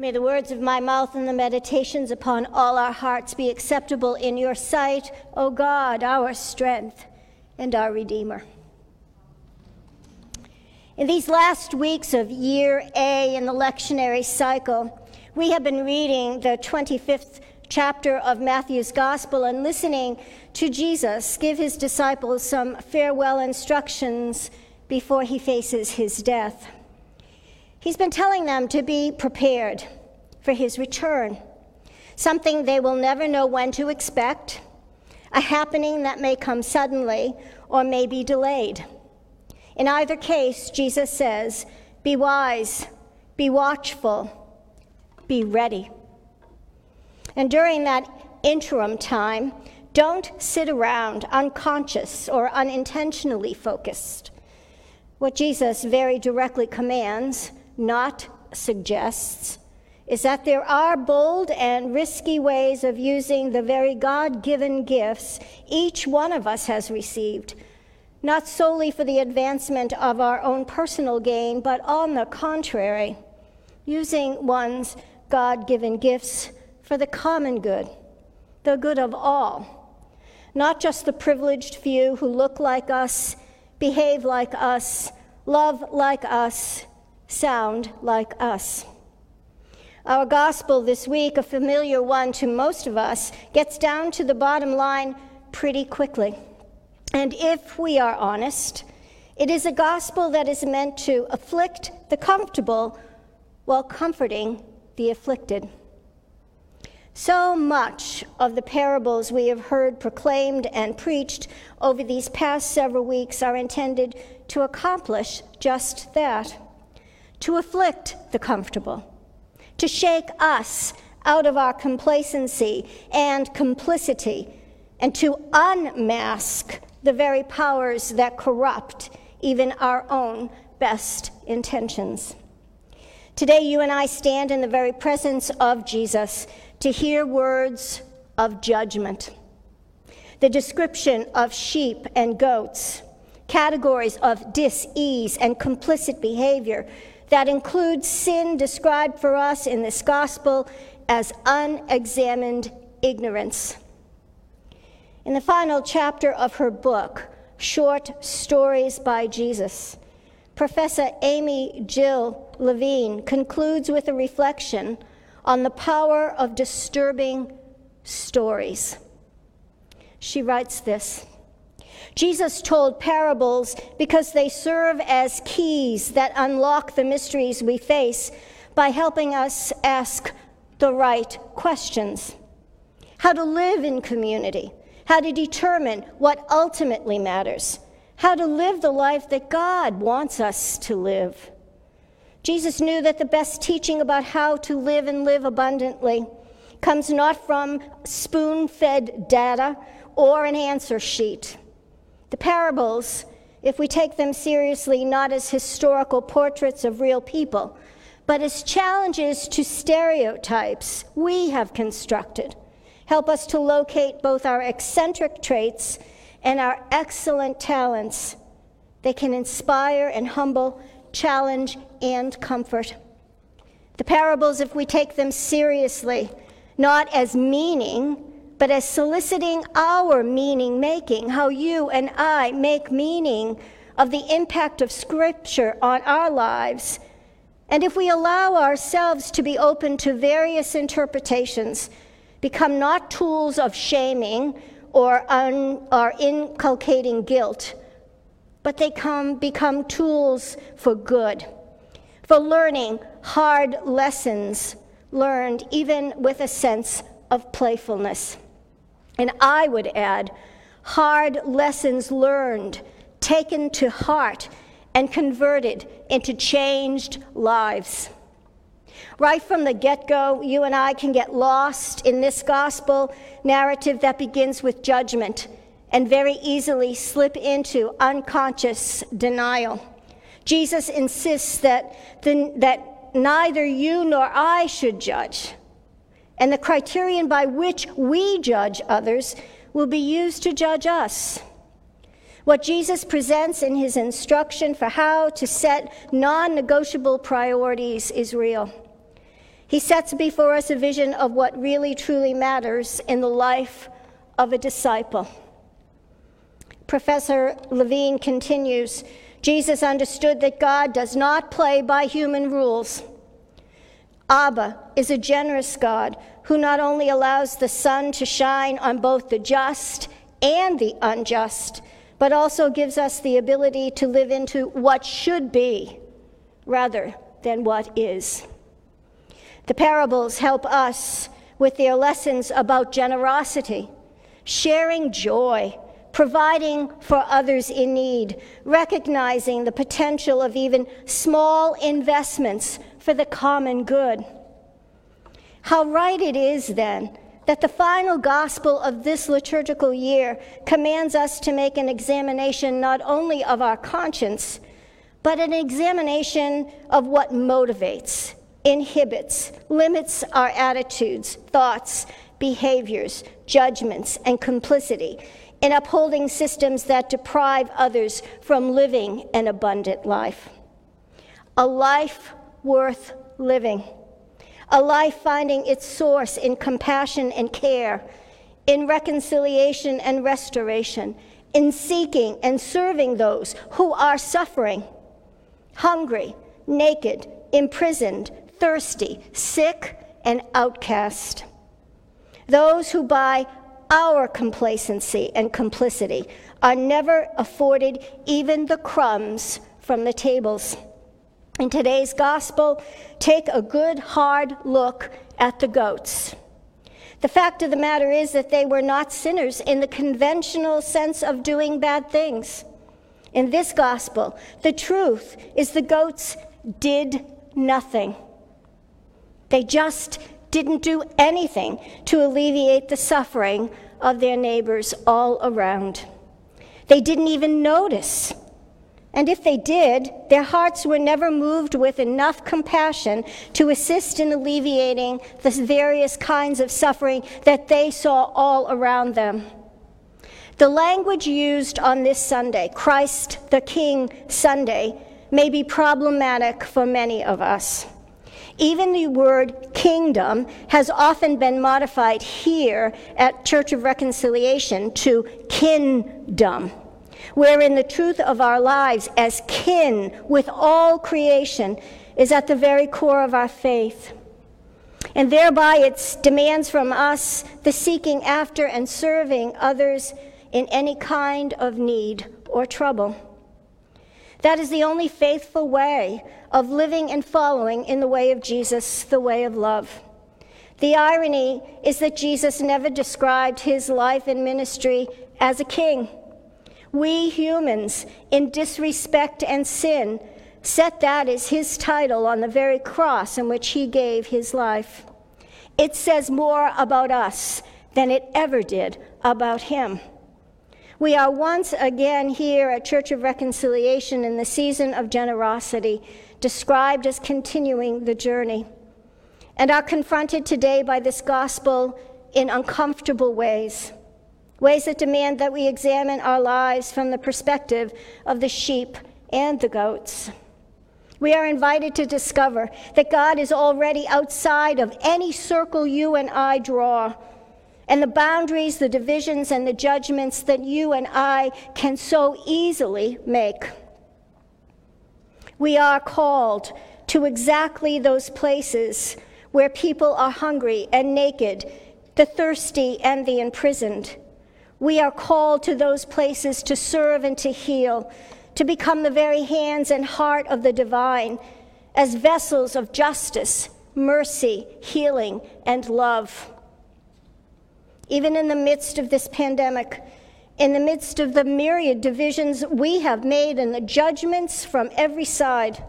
May the words of my mouth and the meditations upon all our hearts be acceptable in your sight, O God, our strength and our Redeemer. In these last weeks of year A in the lectionary cycle, we have been reading the 25th chapter of Matthew's Gospel and listening to Jesus give his disciples some farewell instructions before he faces his death. He's been telling them to be prepared for his return, something they will never know when to expect, a happening that may come suddenly or may be delayed. In either case, Jesus says, Be wise, be watchful, be ready. And during that interim time, don't sit around unconscious or unintentionally focused. What Jesus very directly commands not suggests, is that there are bold and risky ways of using the very God given gifts each one of us has received, not solely for the advancement of our own personal gain, but on the contrary, using one's God given gifts for the common good, the good of all, not just the privileged few who look like us, behave like us, love like us, sound like us. Our gospel this week, a familiar one to most of us, gets down to the bottom line pretty quickly. And if we are honest, it is a gospel that is meant to afflict the comfortable while comforting the afflicted. So much of the parables we have heard proclaimed and preached over these past several weeks are intended to accomplish just that to afflict the comfortable, to shake us out of our complacency and complicity, and to unmask the very powers that corrupt even our own best intentions. Today, you and I stand in the very presence of Jesus to hear words of judgment. The description of sheep and goats, categories of dis ease and complicit behavior that includes sin described for us in this gospel as unexamined ignorance. In the final chapter of her book, Short Stories by Jesus, Professor Amy Jill Levine concludes with a reflection on the power of disturbing stories. She writes this Jesus told parables because they serve as keys that unlock the mysteries we face by helping us ask the right questions. How to live in community, how to determine what ultimately matters, how to live the life that God wants us to live. Jesus knew that the best teaching about how to live and live abundantly comes not from spoon fed data or an answer sheet the parables, if we take them seriously, not as historical portraits of real people, but as challenges to stereotypes we have constructed, help us to locate both our eccentric traits and our excellent talents. They can inspire and humble, challenge and comfort. The parables, if we take them seriously, not as meaning, but as soliciting our meaning making, how you and I make meaning of the impact of Scripture on our lives. And if we allow ourselves to be open to various interpretations, become not tools of shaming or, un, or inculcating guilt, but they come, become tools for good, for learning hard lessons learned even with a sense of playfulness. And I would add, hard lessons learned, taken to heart, and converted into changed lives. Right from the get go, you and I can get lost in this gospel narrative that begins with judgment and very easily slip into unconscious denial. Jesus insists that, the, that neither you nor I should judge, and the criterion by which we judge others will be used to judge us. What Jesus presents in his instruction for how to set non negotiable priorities is real. He sets before us a vision of what really truly matters in the life of a disciple. Professor Levine continues Jesus understood that God does not play by human rules. Abba is a generous God who not only allows the sun to shine on both the just and the unjust, but also gives us the ability to live into what should be rather than what is. The parables help us with their lessons about generosity, sharing joy, providing for others in need, recognizing the potential of even small investments for the common good. How right it is, then, that the final gospel of this liturgical year commands us to make an examination not only of our conscience, but an examination of what motivates, inhibits, limits our attitudes, thoughts, behaviors, judgments, and complicity in upholding systems that deprive others from living an abundant life. A life worth living. A life finding its source in compassion and care, in reconciliation and restoration, in seeking and serving those who are suffering, hungry, naked, imprisoned, thirsty, sick, and outcast. Those who, by our complacency and complicity, are never afforded even the crumbs from the tables. In today's gospel, take a good hard look at the goats. The fact of the matter is that they were not sinners in the conventional sense of doing bad things. In this gospel, the truth is the goats did nothing. They just didn't do anything to alleviate the suffering of their neighbors all around. They didn't even notice and if they did, their hearts were never moved with enough compassion to assist in alleviating the various kinds of suffering that they saw all around them. The language used on this Sunday, Christ the King Sunday, may be problematic for many of us. Even the word kingdom has often been modified here at Church of Reconciliation to kin-dom wherein the truth of our lives as kin with all creation is at the very core of our faith. And thereby it demands from us the seeking after and serving others in any kind of need or trouble. That is the only faithful way of living and following in the way of Jesus, the way of love. The irony is that Jesus never described his life and ministry as a king. We humans, in disrespect and sin, set that as his title on the very cross in which he gave his life. It says more about us than it ever did about him. We are once again here at Church of Reconciliation in the season of generosity, described as continuing the journey, and are confronted today by this gospel in uncomfortable ways ways that demand that we examine our lives from the perspective of the sheep and the goats. We are invited to discover that God is already outside of any circle you and I draw, and the boundaries, the divisions, and the judgments that you and I can so easily make. We are called to exactly those places where people are hungry and naked, the thirsty and the imprisoned we are called to those places to serve and to heal, to become the very hands and heart of the divine as vessels of justice, mercy, healing, and love. Even in the midst of this pandemic, in the midst of the myriad divisions we have made and the judgments from every side,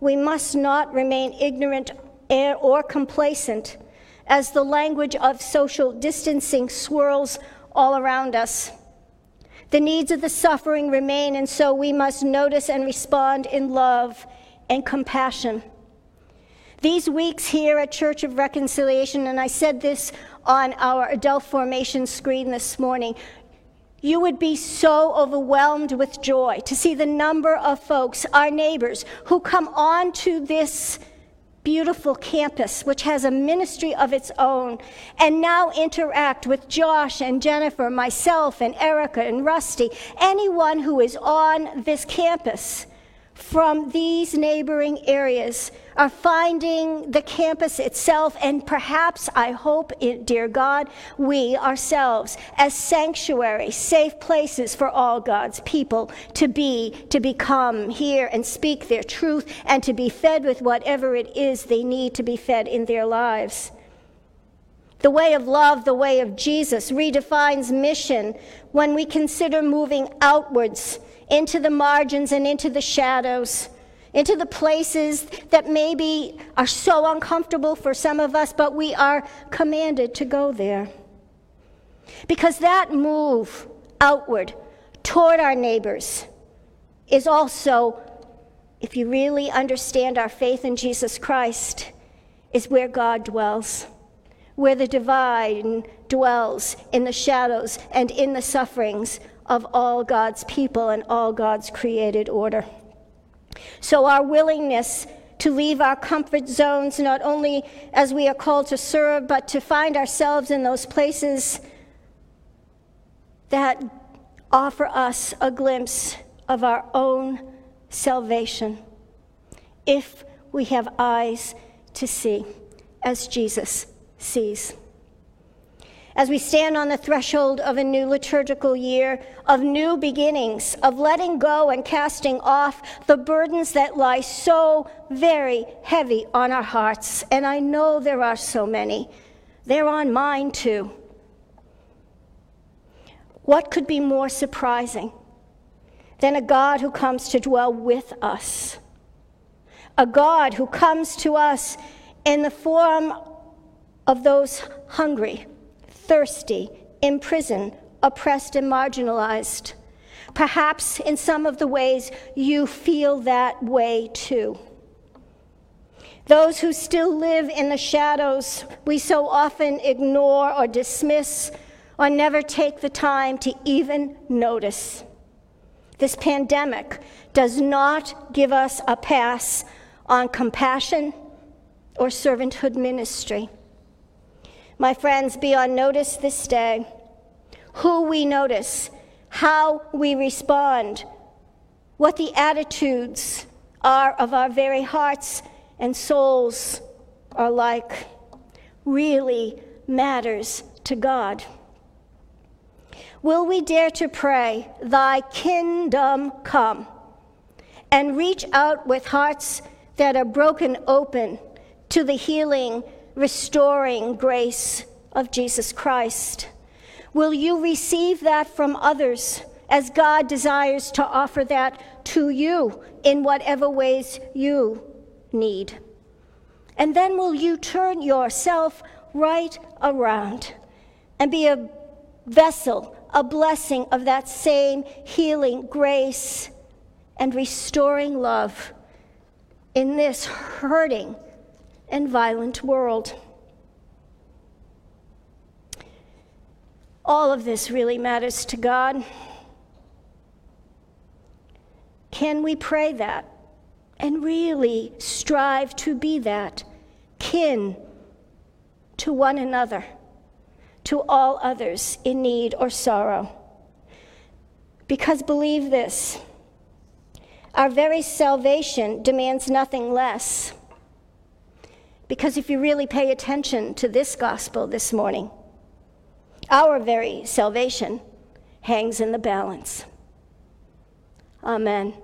we must not remain ignorant or complacent as the language of social distancing swirls all around us. The needs of the suffering remain, and so we must notice and respond in love and compassion. These weeks here at Church of Reconciliation, and I said this on our adult formation screen this morning, you would be so overwhelmed with joy to see the number of folks, our neighbors, who come on to this beautiful campus, which has a ministry of its own, and now interact with Josh and Jennifer, myself and Erica and Rusty, anyone who is on this campus from these neighboring areas are finding the campus itself, and perhaps, I hope, dear God, we ourselves as sanctuary, safe places for all God's people to be, to become here and speak their truth, and to be fed with whatever it is they need to be fed in their lives. The way of love, the way of Jesus, redefines mission when we consider moving outwards into the margins and into the shadows, into the places that maybe are so uncomfortable for some of us, but we are commanded to go there. Because that move outward toward our neighbors is also, if you really understand our faith in Jesus Christ, is where God dwells where the divine dwells in the shadows and in the sufferings of all God's people and all God's created order. So, our willingness to leave our comfort zones, not only as we are called to serve, but to find ourselves in those places that offer us a glimpse of our own salvation, if we have eyes to see, as Jesus sees as we stand on the threshold of a new liturgical year, of new beginnings, of letting go and casting off the burdens that lie so very heavy on our hearts. And I know there are so many. They're on mine too. What could be more surprising than a God who comes to dwell with us? A God who comes to us in the form of those hungry thirsty, imprisoned, oppressed, and marginalized. Perhaps in some of the ways you feel that way too. Those who still live in the shadows we so often ignore or dismiss or never take the time to even notice. This pandemic does not give us a pass on compassion or servanthood ministry. My friends, be on notice this day. Who we notice, how we respond, what the attitudes are of our very hearts and souls are like really matters to God. Will we dare to pray, Thy kingdom come, and reach out with hearts that are broken open to the healing restoring grace of Jesus Christ. Will you receive that from others as God desires to offer that to you in whatever ways you need? And then will you turn yourself right around and be a vessel, a blessing of that same healing grace and restoring love in this hurting and violent world. All of this really matters to God. Can we pray that and really strive to be that kin to one another, to all others in need or sorrow? Because believe this our very salvation demands nothing less because if you really pay attention to this gospel this morning, our very salvation hangs in the balance. Amen.